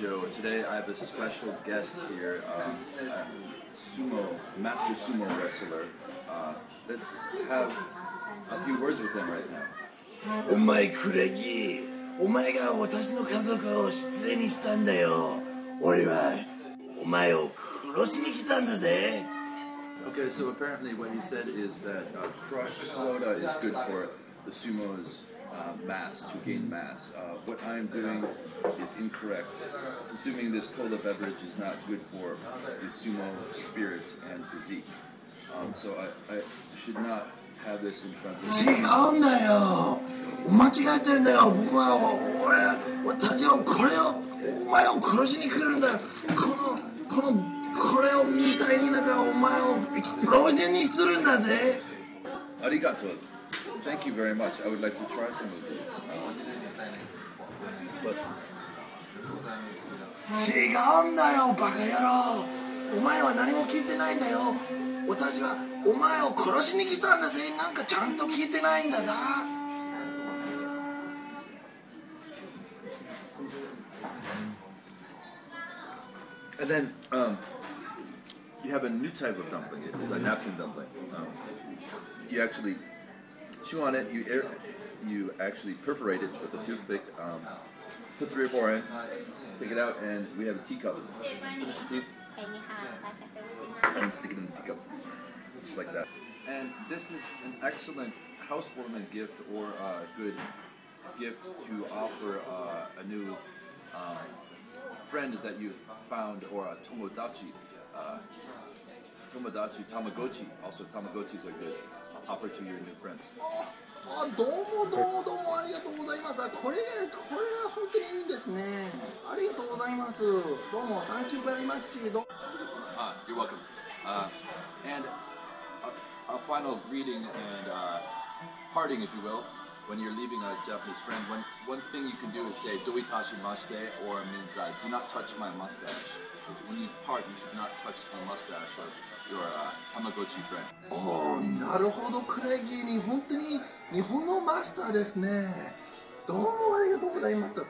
So today I have a special guest here, um, a sumo, master sumo wrestler. Uh, let's have a few words with him right now. お前クレギお前が私の家族を失礼にしたんだよ俺はお前を殺しに来たんだぜ Okay, so apparently what he said is that uh, crushed soda is good for the sumo's uh, mass, to gain mass. Uh, what I am doing is incorrect. Consuming this cola beverage is not good for the sumo spirit and physique. Um, so I, I should not have this in front of me. 違うんだよ間違えてるんだよ僕は俺俺たちをこれをお前を殺しに来るんだよこのこのこれをみたいになんかお前をエクスプロージョンにするんだぜ Arigato. Thank you very much. I would like to try some of these. But 違うんだよバカ野郎お前らは何も聞いてないんだよ私はお前を殺しに来たんだぜなんかちゃんと聞いてないんだぞ And then um, you have a new type of dumpling. It's a napkin dumpling. Um, you actually chew on it. You air, you actually perforate it with a toothpick. Um, put three or four in, take it out, and we have a teacup. cup. and stick it in the teacup, just like that. And this is an excellent housewarming gift or a uh, good gift to offer uh, a new um, friend that you've found or a tomodachi. Uh, tomodachi, tamagotchi. Also, tamagotchis are good. Offer to your new friends. あどうもどうもどうもありがとうございますこれこれは本当にいいんですねありがとうございますどうもサンキューベリーマッチどう Ah, you're welcome. Uh, and a, a final greeting and uh, parting, if you will, when you're leaving a Japanese friend. One one thing you can do is say "doitashi mashite," or it means uh, "do not touch my mustache." Because when you part, you should not touch the mustache of your uh, Tamagotchi friend. おーなるほどクレギーに。本当に日本のマスターですね。どうもありがとうございます。ど